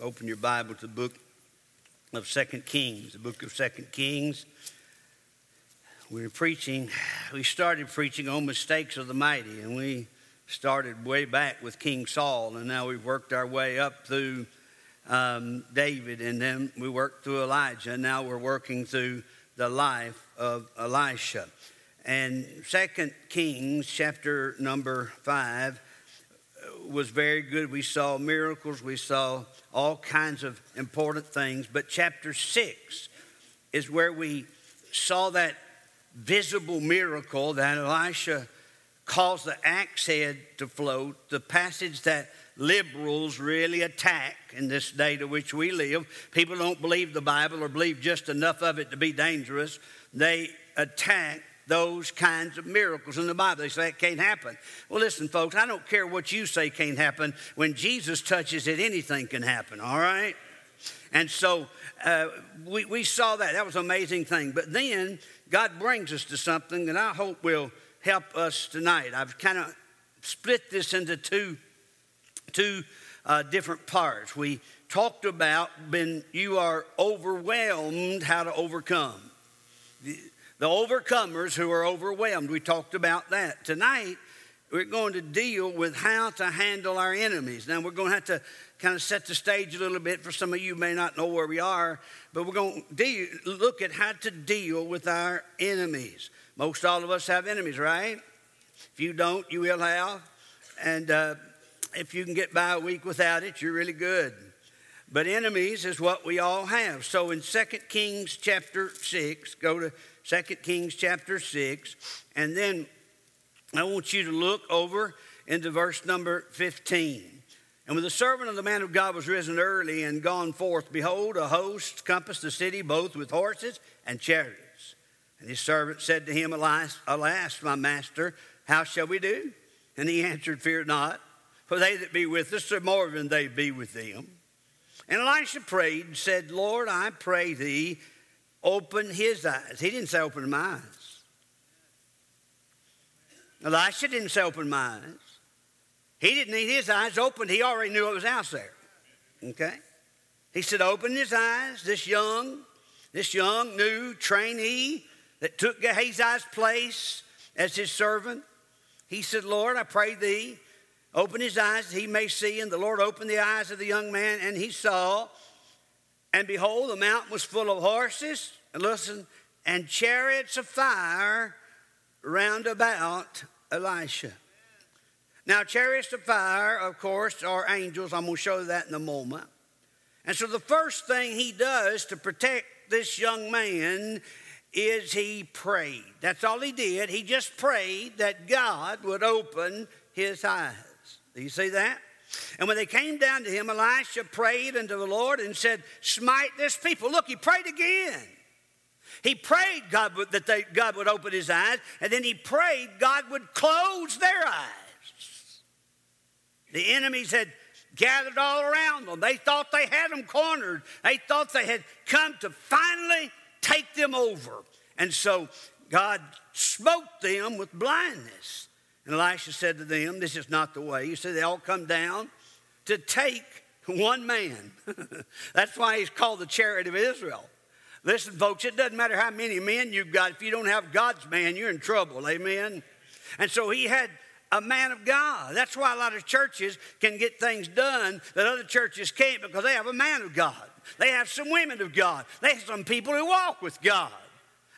open your Bible to the book of Second Kings, the book of Second Kings. We were preaching, we started preaching on mistakes of the mighty, and we started way back with King Saul, and now we've worked our way up through um, David, and then we worked through Elijah, and now we're working through the life of Elisha. And Second Kings, chapter number five, was very good. We saw miracles, we saw all kinds of important things. But chapter six is where we saw that visible miracle that Elisha caused the axe head to float, the passage that liberals really attack in this day to which we live. People don't believe the Bible or believe just enough of it to be dangerous. They attack those kinds of miracles in the Bible. They say that can't happen. Well, listen, folks, I don't care what you say can't happen. When Jesus touches it, anything can happen, all right? And so uh, we, we saw that. That was an amazing thing. But then God brings us to something that I hope will help us tonight. I've kind of split this into two, two uh, different parts. We talked about when you are overwhelmed, how to overcome. The, overcomers who are overwhelmed. We talked about that. Tonight, we're going to deal with how to handle our enemies. Now, we're going to have to kind of set the stage a little bit for some of you may not know where we are, but we're going to deal, look at how to deal with our enemies. Most all of us have enemies, right? If you don't, you will have. And uh, if you can get by a week without it, you're really good. But enemies is what we all have. So in 2 Kings chapter 6, go to 2 Kings chapter 6. And then I want you to look over into verse number 15. And when the servant of the man of God was risen early and gone forth, behold, a host compassed the city both with horses and chariots. And his servant said to him, Alas, alas, my master, how shall we do? And he answered, Fear not, for they that be with us are more than they be with them. And Elisha prayed and said, Lord, I pray thee, open his eyes. He didn't say open my eyes. Elisha didn't say open my eyes. He didn't need his eyes opened. He already knew it was out there. Okay? He said, open his eyes. This young, this young new trainee that took Gehazi's place as his servant. He said, Lord, I pray thee, open his eyes that he may see. And the Lord opened the eyes of the young man, and he saw. And behold, the mountain was full of horses, and listen, and chariots of fire round about Elisha. Now, chariots of fire, of course, are angels. I'm going to show that in a moment. And so, the first thing he does to protect this young man is he prayed. That's all he did. He just prayed that God would open his eyes. Do you see that? And when they came down to him, Elisha prayed unto the Lord and said, Smite this people. Look, he prayed again. He prayed God would, that they, God would open his eyes, and then he prayed God would close their eyes. The enemies had gathered all around them. They thought they had them cornered. They thought they had come to finally take them over. And so God smote them with blindness. And Elisha said to them, This is not the way. He said, They all come down to take one man. That's why he's called the chariot of Israel. Listen, folks, it doesn't matter how many men you've got. If you don't have God's man, you're in trouble. Amen. And so he had a man of God. That's why a lot of churches can get things done that other churches can't because they have a man of God. They have some women of God. They have some people who walk with God.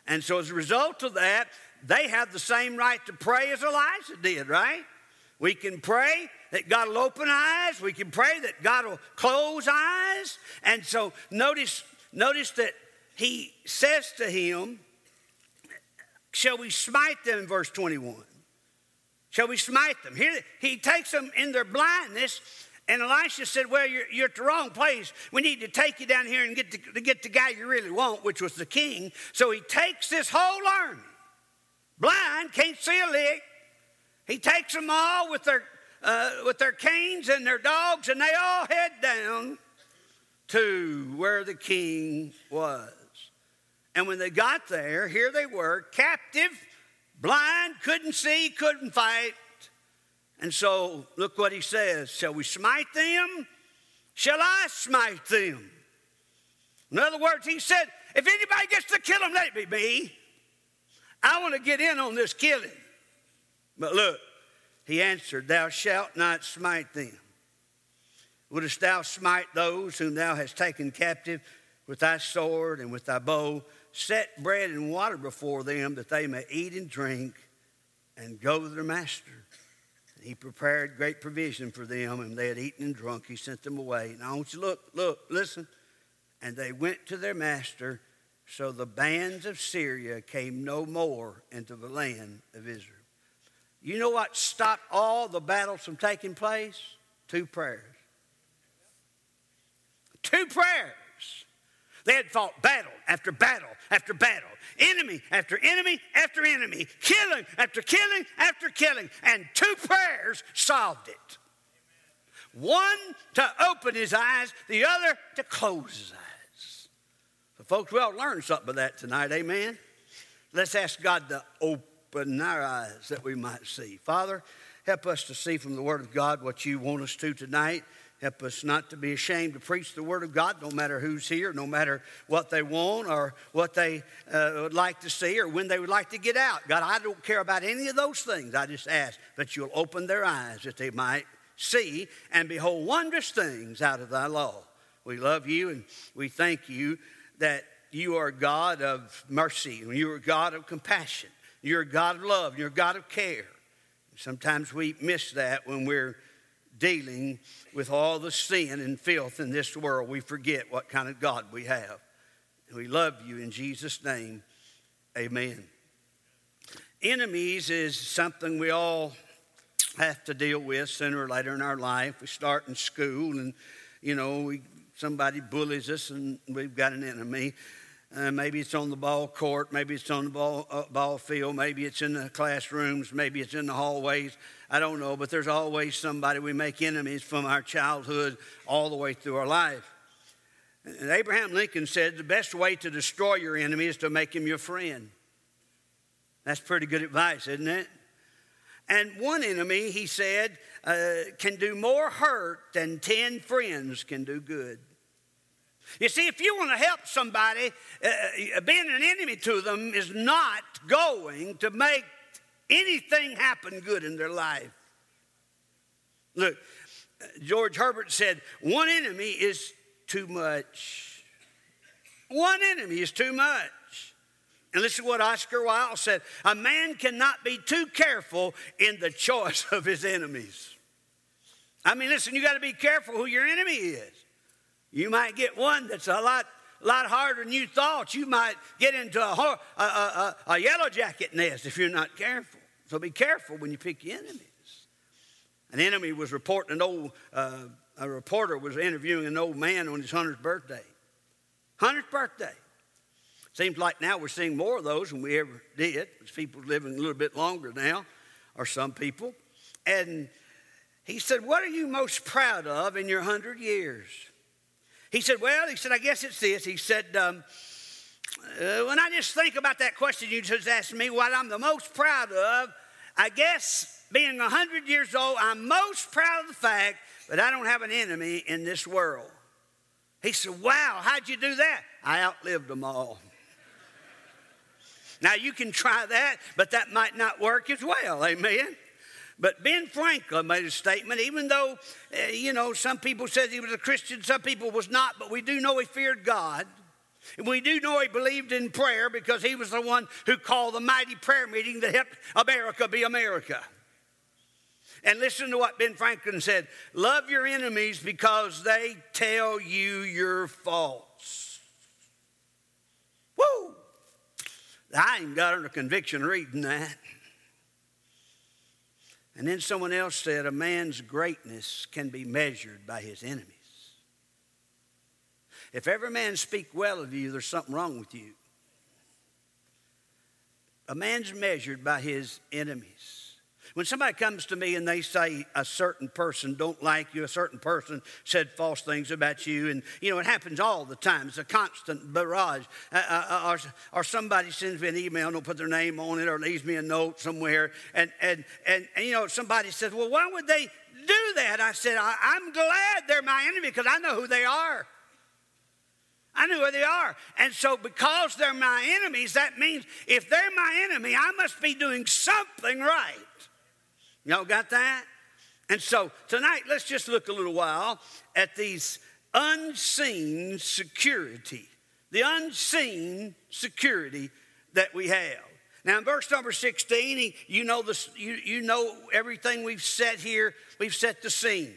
And so as a result of that, they have the same right to pray as Elijah did, right? We can pray that God will open eyes. We can pray that God will close eyes. And so notice, notice that he says to him, Shall we smite them in verse 21? Shall we smite them? Here, he takes them in their blindness, and Elisha said, Well, you're, you're at the wrong place. We need to take you down here and get the, to get the guy you really want, which was the king. So he takes this whole army, blind, can't see a lick. He takes them all with their, uh, with their canes and their dogs, and they all head down to where the king was. And when they got there, here they were, captive, blind, couldn't see, couldn't fight. And so look what he says Shall we smite them shall I smite them. In other words, he said, if anybody gets to kill them, let it be me. I want to get in on this killing. But look, he answered, Thou shalt not smite them. Wouldst thou smite those whom thou hast taken captive with thy sword and with thy bow? Set bread and water before them that they may eat and drink and go to their master. And he prepared great provision for them, and they had eaten and drunk. He sent them away. Now I want you to look, look, listen. And they went to their master. So the bands of Syria came no more into the land of Israel. You know what stopped all the battles from taking place? Two prayers. Two prayers. They had fought battle after battle after battle, enemy after enemy after enemy, killing after killing after killing, and two prayers solved it. One to open his eyes, the other to close his eyes. So, folks, we all learn something of that tonight, amen? Let's ask God to open our eyes that we might see. Father, help us to see from the Word of God what you want us to tonight. Help us not to be ashamed to preach the Word of God, no matter who's here, no matter what they want or what they uh, would like to see or when they would like to get out. God, I don't care about any of those things. I just ask that you'll open their eyes that they might see and behold wondrous things out of thy law. We love you and we thank you that you are God of mercy and you are God of compassion. You're God of love. You're God of care. Sometimes we miss that when we're dealing with all the sin and filth in this world, we forget what kind of God we have. We love you in Jesus' name. Amen. Enemies is something we all have to deal with sooner or later in our life. We start in school and, you know, we, somebody bullies us and we've got an enemy. Uh, maybe it's on the ball court, maybe it's on the ball, uh, ball field, maybe it's in the classrooms, maybe it's in the hallways. I don't know, but there's always somebody we make enemies from our childhood all the way through our life. And Abraham Lincoln said the best way to destroy your enemy is to make him your friend. That's pretty good advice, isn't it? And one enemy, he said, uh, can do more hurt than 10 friends can do good. You see, if you want to help somebody, uh, uh, being an enemy to them is not going to make anything happen good in their life. Look, George Herbert said, one enemy is too much. One enemy is too much. And listen to what Oscar Wilde said a man cannot be too careful in the choice of his enemies. I mean, listen, you got to be careful who your enemy is. You might get one that's a lot, lot harder than you thought. You might get into a, a, a, a yellow jacket nest if you're not careful. So be careful when you pick your enemies. An enemy was reporting an old, uh, a reporter was interviewing an old man on his 100th birthday. 100th birthday. Seems like now we're seeing more of those than we ever did. Because people living a little bit longer now, or some people. And he said, What are you most proud of in your 100 years? He said, Well, he said, I guess it's this. He said, um, uh, When I just think about that question you just asked me, what I'm the most proud of, I guess being 100 years old, I'm most proud of the fact that I don't have an enemy in this world. He said, Wow, how'd you do that? I outlived them all. Now, you can try that, but that might not work as well. Amen. But Ben Franklin made a statement, even though, uh, you know, some people said he was a Christian, some people was not, but we do know he feared God. And we do know he believed in prayer because he was the one who called the mighty prayer meeting that helped America be America. And listen to what Ben Franklin said Love your enemies because they tell you your faults. Woo! I ain't got under conviction reading that. And then someone else said, A man's greatness can be measured by his enemies. If every man speak well of you, there's something wrong with you. A man's measured by his enemies. When somebody comes to me and they say a certain person don't like you, a certain person said false things about you, and you know it happens all the time. It's a constant barrage. Uh, uh, uh or, or somebody sends me an email, don't put their name on it, or leaves me a note somewhere, and and and, and you know somebody says, well, why would they do that. I said, I, am glad they're my enemy because I know who they are. I know who they are. And so, because they're my enemies, that means if they're my enemy, I must be doing something right. Y'all got that? And so, tonight, let's just look a little while at these unseen security, the unseen security that we have. Now, in verse number 16, he, you, know this, you, you know everything we've set here, we've set the scene.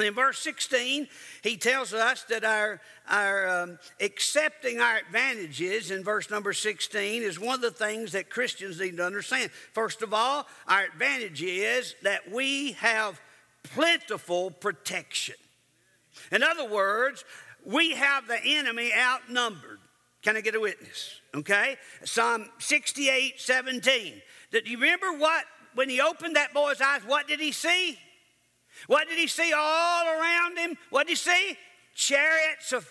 In verse 16, he tells us that our, our um, accepting our advantages in verse number 16 is one of the things that Christians need to understand. First of all, our advantage is that we have plentiful protection. In other words, we have the enemy outnumbered. Can I get a witness? Okay? Psalm 68 17. Did you remember what, when he opened that boy's eyes, what did he see? What did he see all around him? What did he see? Chariots of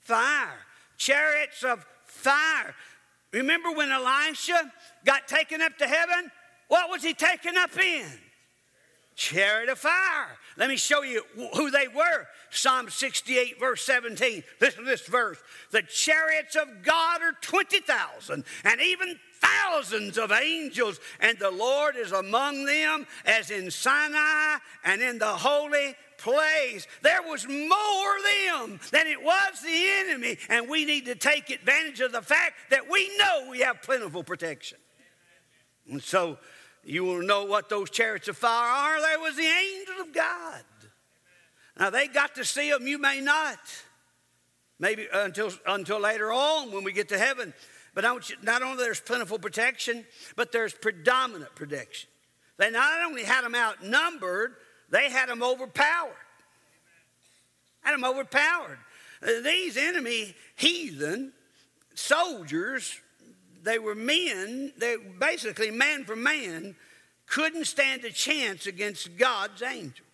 fire. Chariots of fire. Remember when Elisha got taken up to heaven? What was he taken up in? chariot of fire. Let me show you who they were. Psalm 68, verse 17. Listen to this verse. The chariots of God are 20,000, and even thousands of angels, and the Lord is among them, as in Sinai and in the holy place. There was more them than it was the enemy, and we need to take advantage of the fact that we know we have plentiful protection. And so, you will know what those chariots of fire are. There was the angels of God. Now they got to see them, you may not. Maybe until, until later on when we get to heaven. But not only there's plentiful protection, but there's predominant protection. They not only had them outnumbered, they had them overpowered. Had them overpowered. Uh, these enemy heathen soldiers they were men, they basically man for man, couldn't stand a chance against God's angels.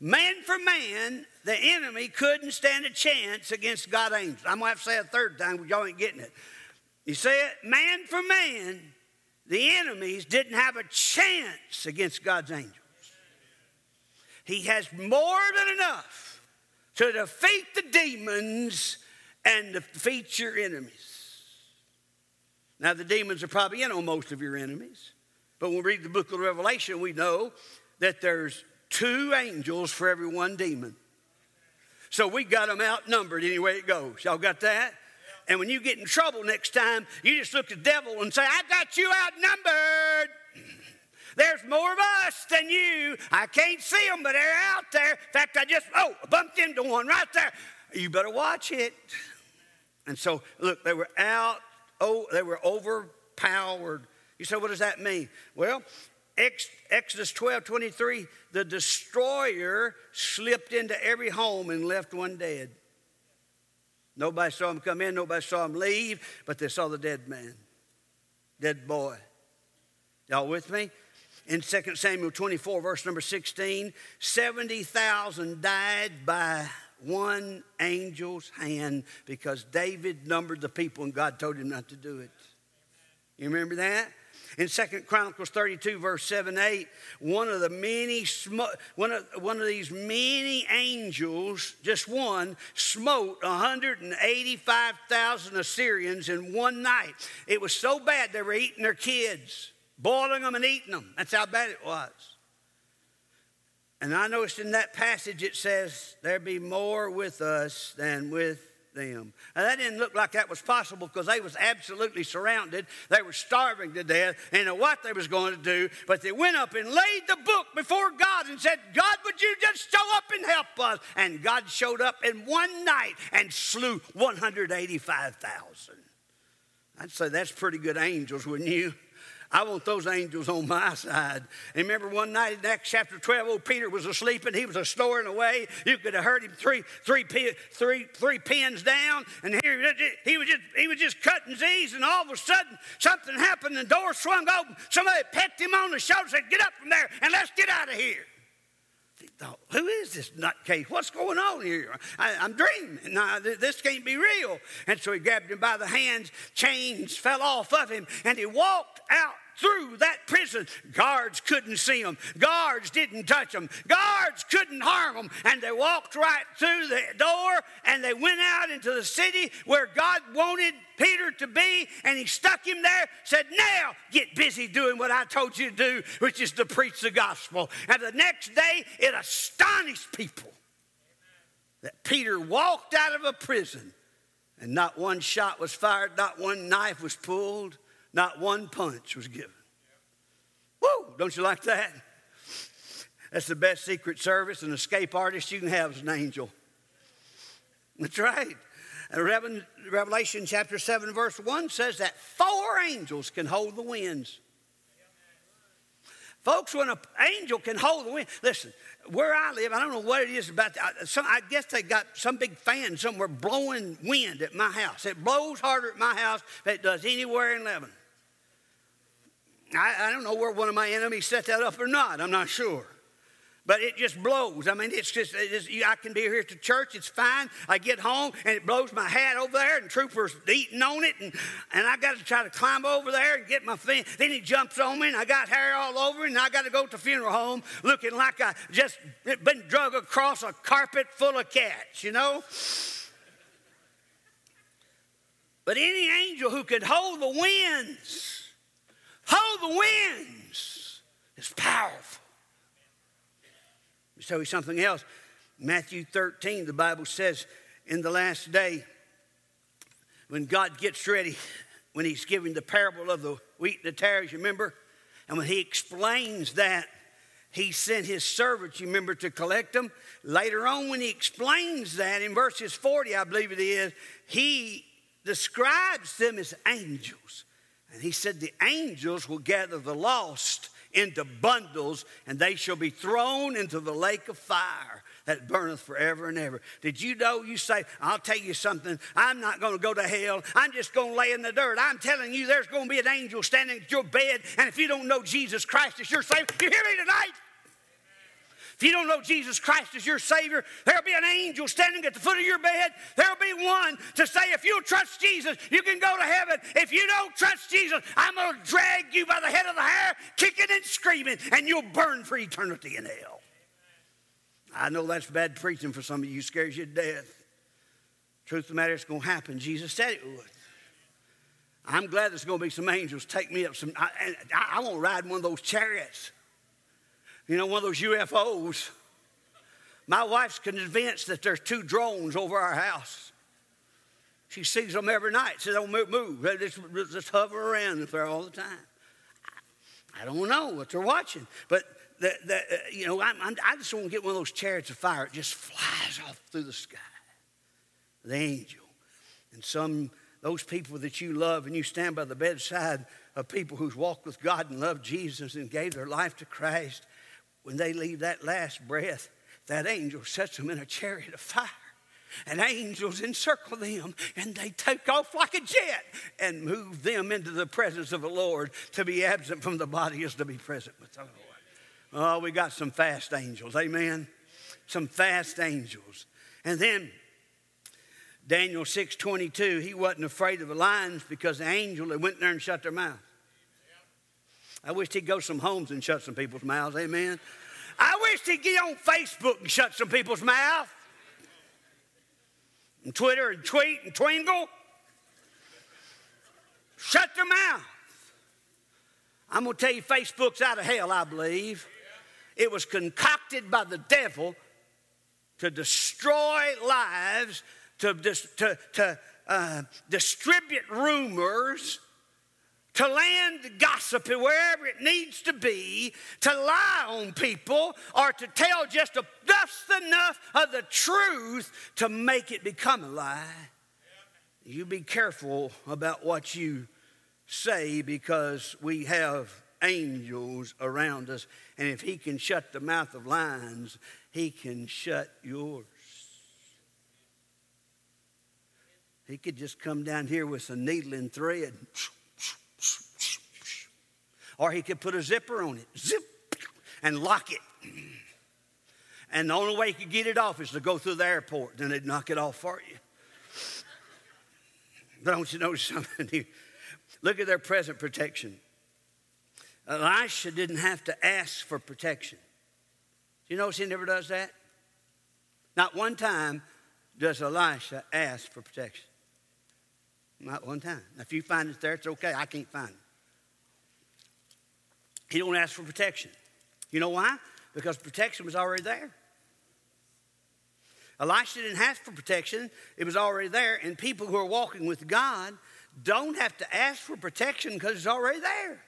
Man for man, the enemy couldn't stand a chance against God's angels. I'm gonna have to say a third time because y'all ain't getting it. See it? Man for man, the enemies didn't have a chance against God's angels. He has more than enough to defeat the demons and defeat your enemies. Now, the demons are probably in on most of your enemies. But when we read the book of Revelation, we know that there's two angels for every one demon. So we got them outnumbered any way it goes. Y'all got that? And when you get in trouble next time, you just look at the devil and say, I got you outnumbered. There's more of us than you. I can't see them, but they're out there. In fact, I just, oh, bumped into one right there. You better watch it. And so, look, they were out oh, they were overpowered. You say, what does that mean? Well, Exodus 12 23, the destroyer slipped into every home and left one dead. Nobody saw him come in, nobody saw him leave, but they saw the dead man, dead boy. Y'all with me? In 2 Samuel 24, verse number 16, 70,000 died by one angel's hand because David numbered the people and God told him not to do it. You remember that? In Second Chronicles 32, verse 7 8, one of the many, one of, one of these many angels, just one, smote 185,000 Assyrians in one night. It was so bad they were eating their kids, boiling them and eating them. That's how bad it was. And I noticed in that passage it says, There be more with us than with them. Now, that didn't look like that was possible because they was absolutely surrounded. They were starving to death and know what they was going to do. But they went up and laid the book before God and said, God, would you just show up and help us? And God showed up in one night and slew 185,000. I'd say that's pretty good angels, wouldn't you? I want those angels on my side. And remember one night in Acts chapter 12, old Peter was asleep and he was a snoring away. You could have heard him three, three, three, three pins down, and he, he, was just, he was just cutting Z's, and all of a sudden something happened, the door swung open. Somebody pecked him on the shoulder and said, Get up from there and let's get out of here. Thought, Who is this nutcase? What's going on here? I, am dreaming. This can't be real. And so he grabbed him by the hands, chains fell off of him, and he walked out through that prison. Guards couldn't see them, guards didn't touch them, guards couldn't harm them. And they walked right through the door and they went out into the city where God wanted Peter to be, and he stuck him there, said, Now get busy doing what I told you to do, which is to preach the gospel. And the next day, it astonished people that Peter walked out of a prison and not one shot was fired, not one knife was pulled, not one punch was given. Woo! Don't you like that? That's the best secret service and escape artist you can have as an angel. That's right. Revelation chapter 7, verse 1 says that four angels can hold the winds. Folks, when an angel can hold the wind, listen, where I live, I don't know what it is about. Some, I guess they got some big fan somewhere blowing wind at my house. It blows harder at my house than it does anywhere in Lebanon. I, I don't know where one of my enemies set that up or not. I'm not sure but it just blows. I mean, it's just, it's, I can be here at the church, it's fine. I get home and it blows my hat over there, and troopers eating on it, and, and I got to try to climb over there and get my fin. Then he jumps on me, and I got hair all over, and I got to go to the funeral home looking like I just been drug across a carpet full of cats, you know? But any angel who could hold the winds, hold the winds, is powerful tell you something else. Matthew 13, the Bible says, in the last day, when God gets ready, when he's giving the parable of the wheat and the tares, you remember? And when he explains that, he sent his servants, you remember, to collect them. Later on, when he explains that in verses 40, I believe it is, he describes them as angels. And he said, The angels will gather the lost into bundles, and they shall be thrown into the lake of fire that burneth forever and ever. Did you know? You say, I'll tell you something. I'm not going to go to hell. I'm just going to lay in the dirt. I'm telling you, there's going to be an angel standing at your bed, and if you don't know Jesus Christ as your Savior, you hear me tonight? If you don't know Jesus Christ as your Savior, there'll be an angel standing at the foot of your bed. There'll be one to say, if you trust Jesus, you can go to heaven. If you don't trust Jesus, I'm going to drag you by the head of the hair, kicking and screaming, and you'll burn for eternity in hell. I know that's bad preaching for some of you, scares you to death. Truth of the matter, it's going to happen. Jesus said it would. I'm glad there's going to be some angels take me up some. I, I, I want to ride one of those chariots you know, one of those UFOs. My wife's convinced that there's two drones over our house. She sees them every night. She don't move, move. They just, just hover around there all the time. I don't know what they're watching, but the, the, you know, I'm, I'm, i just want to get one of those chariots of fire. It just flies off through the sky. The angel. And some, those people that you love and you stand by the bedside of people who's walked with God and loved Jesus and gave their life to Christ, when they leave that last breath, that angel sets them in a chariot of fire. And angels encircle them and they take off like a jet and move them into the presence of the Lord. To be absent from the body is to be present with the Lord. Oh, we got some fast angels, amen? Some fast angels. And then Daniel 6:22, he wasn't afraid of the lions because the angel had went there and shut their mouth. I wish he'd go some homes and shut some people's mouths. Amen. I wish he'd get on Facebook and shut some people's mouth. And Twitter and tweet and twingle. Shut their mouth. I'm going to tell you, Facebook's out of hell, I believe. It was concocted by the devil to destroy lives, to, to, to uh, distribute rumors, to land gossip wherever it needs to be, to lie on people, or to tell just a, just enough of the truth to make it become a lie. You be careful about what you say because we have angels around us. And if he can shut the mouth of lions, he can shut yours. He could just come down here with a needle and thread or he could put a zipper on it, zip, and lock it. And the only way he could get it off is to go through the airport, then they'd knock it off for you. But don't you notice something? Look at their present protection. Elisha didn't have to ask for protection. You notice he never does that? Not one time does Elisha ask for protection. Not one time. Now, if you find it there, it's okay. I can't find it. He don't ask for protection. You know why? Because protection was already there. Elisha didn't ask for protection, it was already there. And people who are walking with God don't have to ask for protection because it's already there.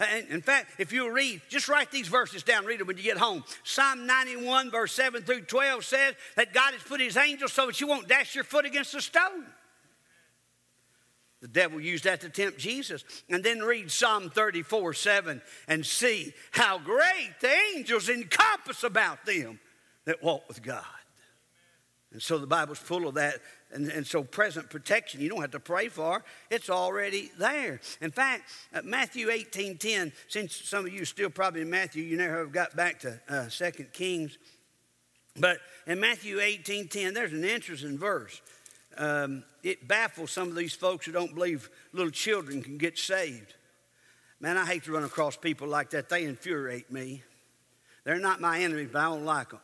And in fact, if you read, just write these verses down, read them when you get home. Psalm 91, verse 7 through 12 says that God has put his angels so that you won't dash your foot against a stone. The devil used that to tempt Jesus. And then read Psalm 34, 7 and see how great the angels encompass about them that walk with God. And so the Bible's full of that. And, and so present protection, you don't have to pray for. It's already there. In fact, uh, Matthew 18, 10, since some of you still probably in Matthew, you never have got back to uh, 2 Kings. But in Matthew 18, 10, there's an interesting verse. Um, it baffles some of these folks who don't believe little children can get saved. Man, I hate to run across people like that. They infuriate me. They're not my enemies, but I don't like them.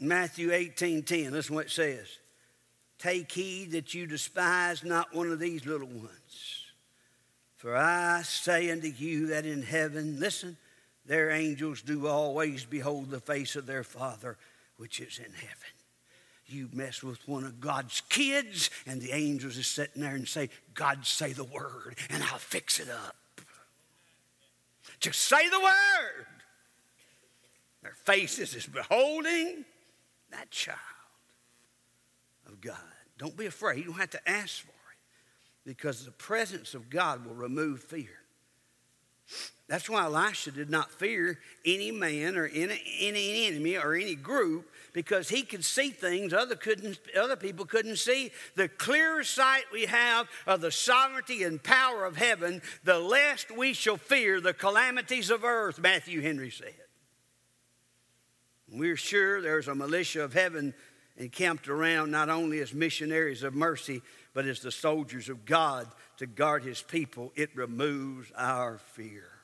Matthew 18 10, listen what it says. Take heed that you despise not one of these little ones. For I say unto you that in heaven, listen, their angels do always behold the face of their Father which is in heaven. You mess with one of God's kids, and the angels is sitting there and say, God, say the word, and I'll fix it up. Just say the word. Their faces is beholding that child of God. Don't be afraid. You don't have to ask for it because the presence of God will remove fear. That's why Elisha did not fear any man or any, any enemy or any group because he could see things other, couldn't, other people couldn't see. The clearer sight we have of the sovereignty and power of heaven, the less we shall fear the calamities of earth, Matthew Henry said. We're sure there's a militia of heaven encamped around not only as missionaries of mercy, but as the soldiers of God to guard his people. It removes our fear.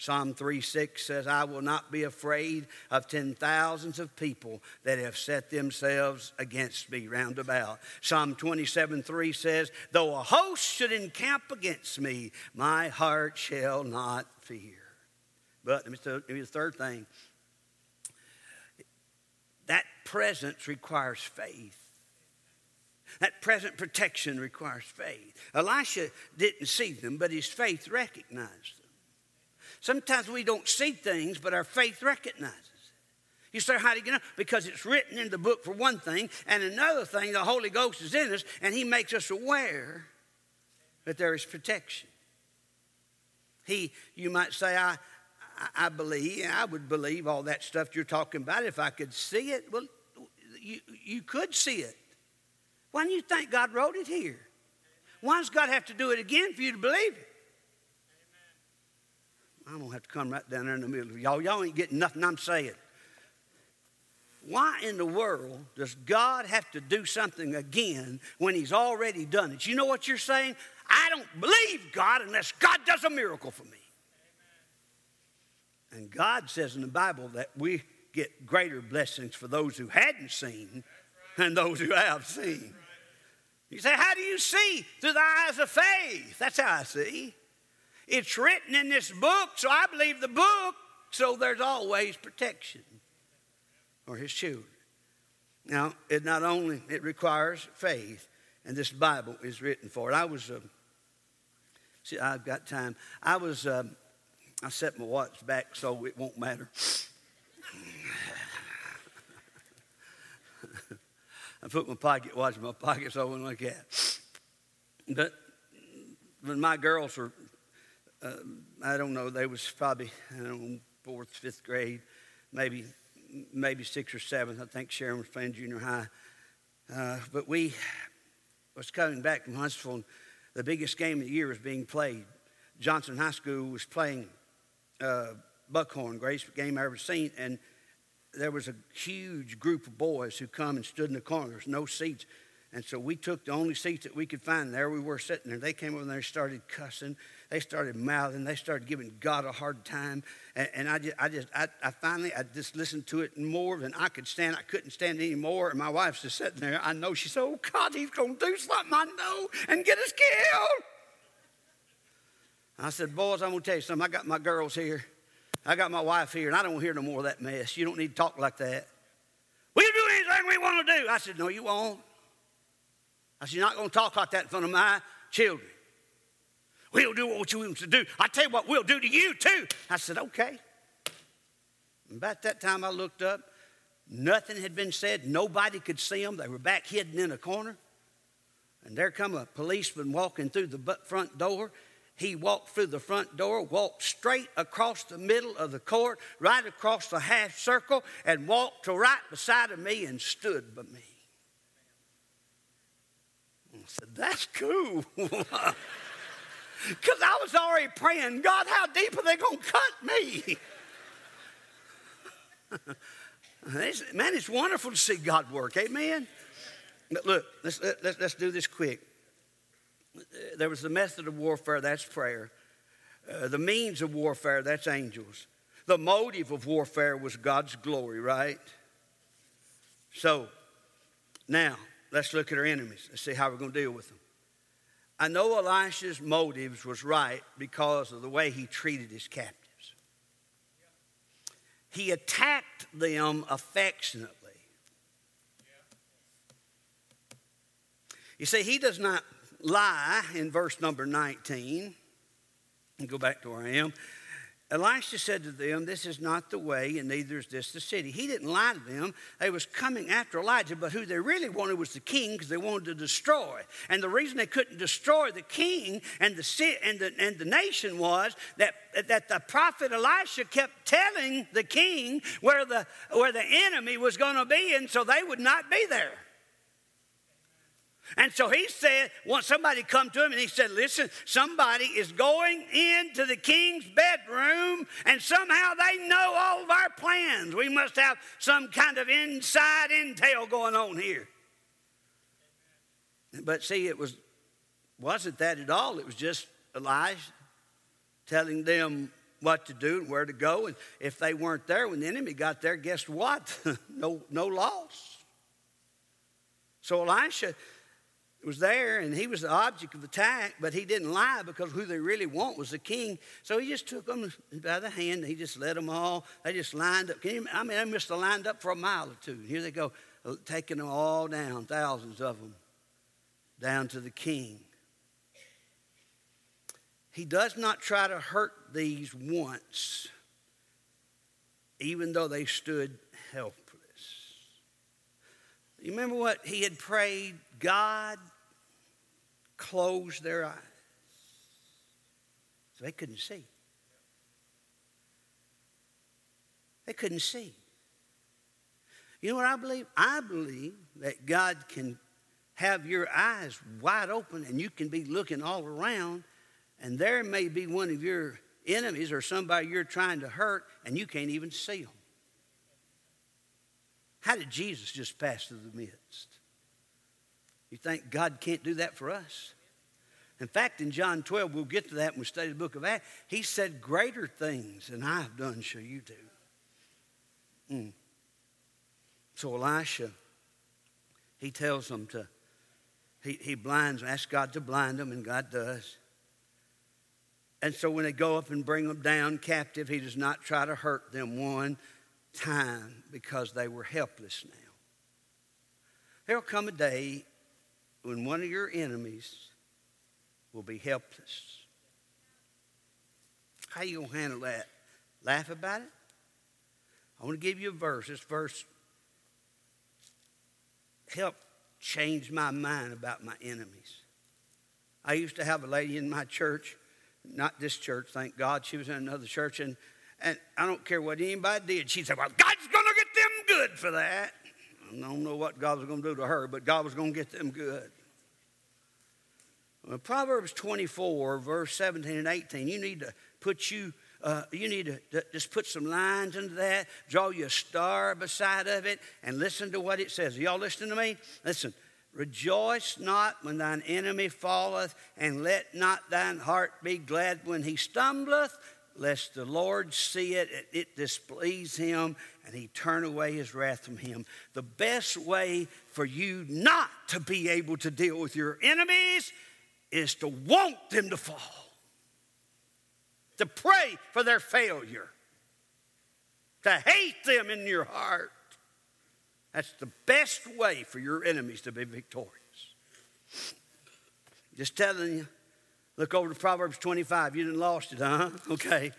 Psalm 3 6 says, I will not be afraid of ten thousands of people that have set themselves against me round about. Psalm 27 3 says, Though a host should encamp against me, my heart shall not fear. But let me tell you the third thing that presence requires faith. That present protection requires faith. Elisha didn't see them, but his faith recognized them. Sometimes we don't see things, but our faith recognizes. You say, how do you know? Because it's written in the book for one thing, and another thing, the Holy Ghost is in us, and He makes us aware that there is protection. He, you might say, I, I believe, I would believe all that stuff you're talking about if I could see it. Well, you, you could see it. Why do you think God wrote it here? Why does God have to do it again for you to believe it? I'm going to have to come right down there in the middle y'all. Y'all ain't getting nothing I'm saying. Why in the world does God have to do something again when He's already done it? You know what you're saying? I don't believe God unless God does a miracle for me. And God says in the Bible that we get greater blessings for those who hadn't seen than those who have seen. You say, How do you see? Through the eyes of faith. That's how I see. It's written in this book, so I believe the book, so there's always protection for his children. Now, it not only it requires faith, and this Bible is written for it. I was, uh, see, I've got time. I was um, I set my watch back so it won't matter. I put my pocket watch in my pocket so I wouldn't look at. But when my girls were, uh, I don't know, they was probably know, fourth, fifth grade, maybe maybe sixth or seventh. I think Sharon was playing junior high. Uh, but we was coming back from Huntsville. And the biggest game of the year was being played. Johnson High School was playing uh, Buckhorn, greatest game I ever seen. And there was a huge group of boys who come and stood in the corner. There's no seats. And so we took the only seats that we could find. There we were sitting there. They came over there and started cussing. They started mouthing. They started giving God a hard time. And, and I just, I just, I, I, finally, I just listened to it more than I could stand. I couldn't stand anymore. And my wife's just sitting there. I know she said, "Oh God, he's going to do something. I know, and get us killed." I said, "Boys, I'm going to tell you something. I got my girls here. I got my wife here, and I don't want to hear no more of that mess. You don't need to talk like that. We'll do anything we want to do." I said, "No, you won't." I said, You're not going to talk like that in front of my children. We'll do what you want us to do. I tell you what, we'll do to you too. I said, Okay. And about that time, I looked up. Nothing had been said. Nobody could see them. They were back hidden in a corner. And there come a policeman walking through the front door. He walked through the front door, walked straight across the middle of the court, right across the half circle, and walked to right beside of me and stood by me. Said, That's cool. Because I was already praying, God, how deep are they going to cut me? Man, it's wonderful to see God work. Amen. But look, let's, let's, let's do this quick. There was the method of warfare, that's prayer. Uh, the means of warfare, that's angels. The motive of warfare was God's glory, right? So, now, let's look at our enemies. Let's see how we're going to deal with them. I know Elisha's motives was right because of the way he treated his captives. He attacked them affectionately. You see, he does not lie in verse number 19. And go back to where I am. Elisha said to them, This is not the way, and neither is this the city. He didn't lie to them. They was coming after Elijah, but who they really wanted was the king because they wanted to destroy. And the reason they couldn't destroy the king and the, and the, and the nation was that, that the prophet Elisha kept telling the king where the, where the enemy was going to be, and so they would not be there. And so he said, once somebody come to him and he said, listen, somebody is going into the king's bedroom and somehow they know all of our plans. We must have some kind of inside intel going on here. But see, it was wasn't that at all. It was just Elijah telling them what to do and where to go. And if they weren't there when the enemy got there, guess what? no, no loss. So Elisha was there and he was the object of attack, but he didn't lie because who they really want was the king. So he just took them by the hand. He just led them all, they just lined up. Can you, I mean, they must have lined up for a mile or two. Here they go, uh, taking them all down, thousands of them, down to the king. He does not try to hurt these once, even though they stood helpless. You remember what he had prayed? God closed their eyes. So they couldn't see. They couldn't see. You know what I believe? I believe that God can have your eyes wide open and you can be looking all around, and there may be one of your enemies or somebody you're trying to hurt, and you can't even see them. How did Jesus just pass through the midst? You think God can't do that for us? In fact, in John 12, we'll get to that when we study the book of Acts. He said, Greater things than I have done shall you do. Mm. So Elisha, he tells them to, he, he blinds them, asks God to blind them, and God does. And so when they go up and bring them down captive, he does not try to hurt them one time because they were helpless now. There'll come a day when one of your enemies will be helpless. How you to handle that? Laugh about it? I want to give you a verse. This verse helped change my mind about my enemies. I used to have a lady in my church, not this church, thank God. She was in another church, and, and I don't care what anybody did. She said, Well, God's going to get them good for that. I don't know what God was going to do to her, but God was going to get them good. Well, Proverbs 24, verse 17 and 18, you need to put you, uh, you need to, to just put some lines into that, draw you a star beside of it, and listen to what it says. Y'all listening to me? Listen. Rejoice not when thine enemy falleth, and let not thine heart be glad when he stumbleth, lest the Lord see it, and it displease him, and he turn away his wrath from him. The best way for you not to be able to deal with your enemies is to want them to fall, to pray for their failure, to hate them in your heart. That's the best way for your enemies to be victorious. Just telling you. Look over to Proverbs 25. You didn't lost it, huh? Okay.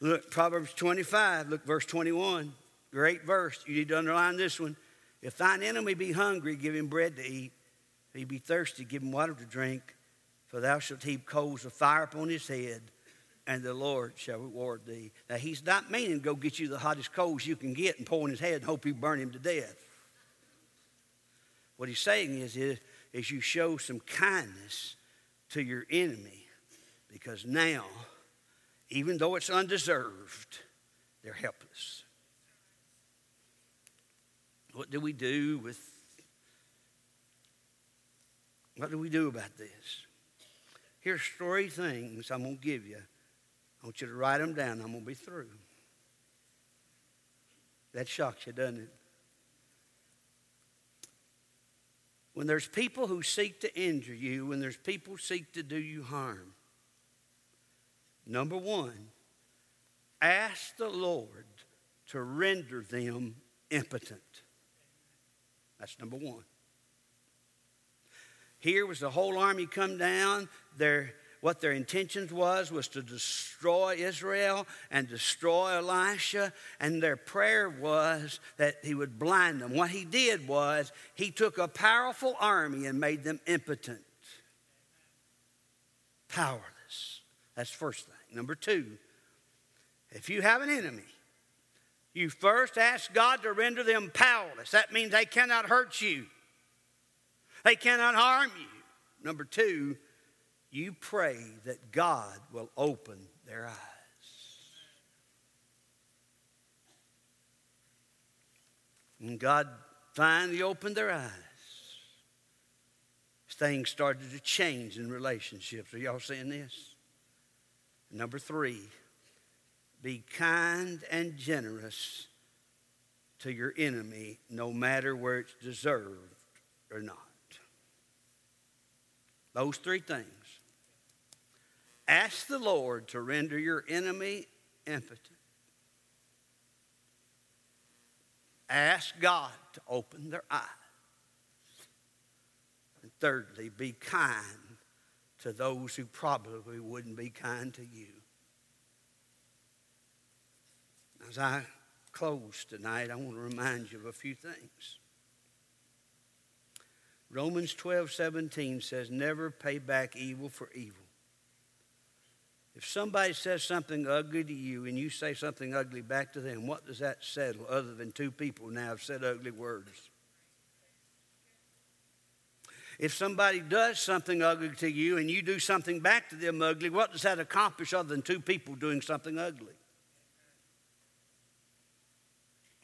Look, Proverbs 25, look, verse 21. Great verse. You need to underline this one. If thine enemy be hungry, give him bread to eat. If he be thirsty, give him water to drink. For thou shalt heap coals of fire upon his head, and the Lord shall reward thee. Now, he's not meaning go get you the hottest coals you can get and pour in his head and hope you burn him to death. What he's saying is, is, is you show some kindness to your enemy because now, even though it's undeserved, they're helpless. What do we do with what do we do about this? Here's three things I'm going to give you. I want you to write them down. I'm going to be through. That shocks you, doesn't it? When there's people who seek to injure you, when there's people who seek to do you harm, number one, ask the Lord to render them impotent. That's number one. Here was the whole army come down. Their what their intentions was was to destroy Israel and destroy Elisha, and their prayer was that he would blind them. What he did was he took a powerful army and made them impotent, powerless. That's first thing. Number two, if you have an enemy, you first ask God to render them powerless. That means they cannot hurt you. They cannot harm you. Number two, you pray that God will open their eyes. And God finally opened their eyes. Things started to change in relationships. Are y'all seeing this? Number three, be kind and generous to your enemy, no matter where it's deserved or not. Those three things. Ask the Lord to render your enemy impotent. Ask God to open their eyes. And thirdly, be kind to those who probably wouldn't be kind to you. As I close tonight, I want to remind you of a few things. Romans 12, 17 says, Never pay back evil for evil. If somebody says something ugly to you and you say something ugly back to them, what does that settle other than two people now have said ugly words? If somebody does something ugly to you and you do something back to them ugly, what does that accomplish other than two people doing something ugly?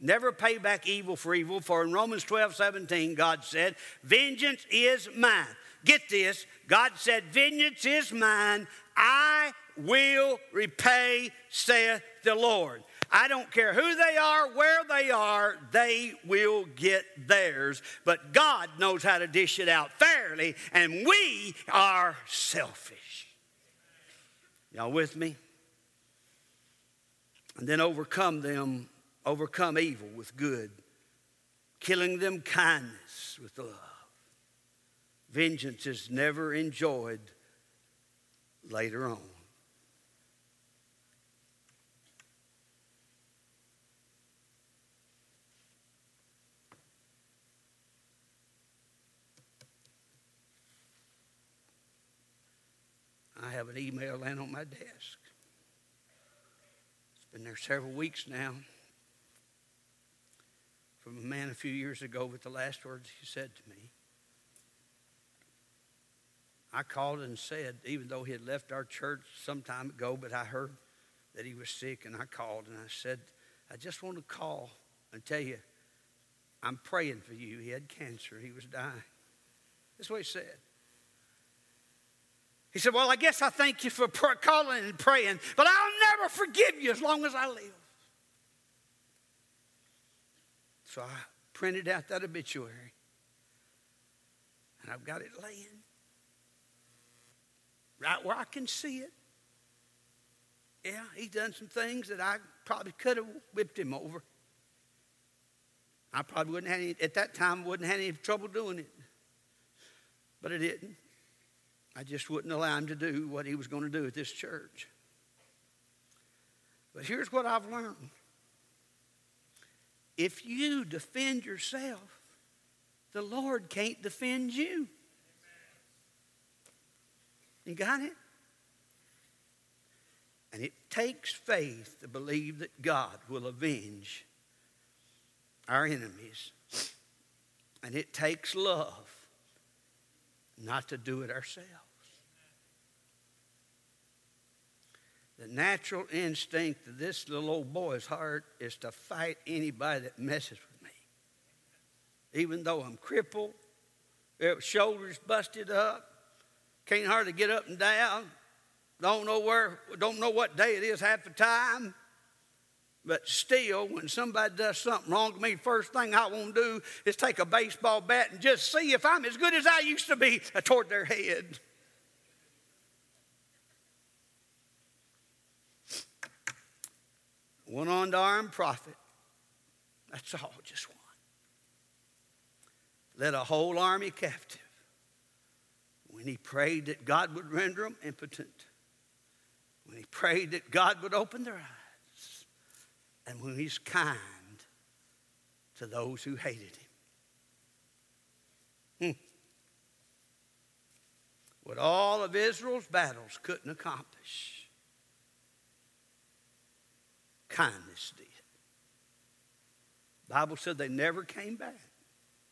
Never pay back evil for evil, for in Romans 12, 17, God said, Vengeance is mine. Get this, God said, Vengeance is mine. I will repay, saith the Lord. I don't care who they are, where they are, they will get theirs. But God knows how to dish it out fairly, and we are selfish. Y'all with me? And then overcome them overcome evil with good, killing them kindness with love. Vengeance is never enjoyed later on. I have an email laying on my desk. It's been there several weeks now from a man a few years ago with the last words he said to me. I called and said, even though he had left our church some time ago, but I heard that he was sick, and I called and I said, I just want to call and tell you, I'm praying for you. He had cancer, he was dying. That's what he said. He said, Well, I guess I thank you for calling and praying, but I'll never forgive you as long as I live. So I printed out that obituary, and I've got it laying right where I can see it. Yeah, he's done some things that I probably could have whipped him over. I probably wouldn't have any, at that time, wouldn't have any trouble doing it. But I didn't. I just wouldn't allow him to do what he was going to do at this church. But here's what I've learned if you defend yourself, the Lord can't defend you. You got it? And it takes faith to believe that God will avenge our enemies. And it takes love not to do it ourselves. Natural instinct of this little old boy's heart is to fight anybody that messes with me. Even though I'm crippled, eh, shoulders busted up, can't hardly get up and down, don't know where, don't know what day it is half the time. But still, when somebody does something wrong to me, first thing I want to do is take a baseball bat and just see if I'm as good as I used to be uh, toward their head. One unarmed prophet. That's all, just one. Led a whole army captive when he prayed that God would render them impotent, when he prayed that God would open their eyes and when he's kind to those who hated him. Hmm. What all of Israel's battles couldn't accomplish, kindness did. Bible said they never came back.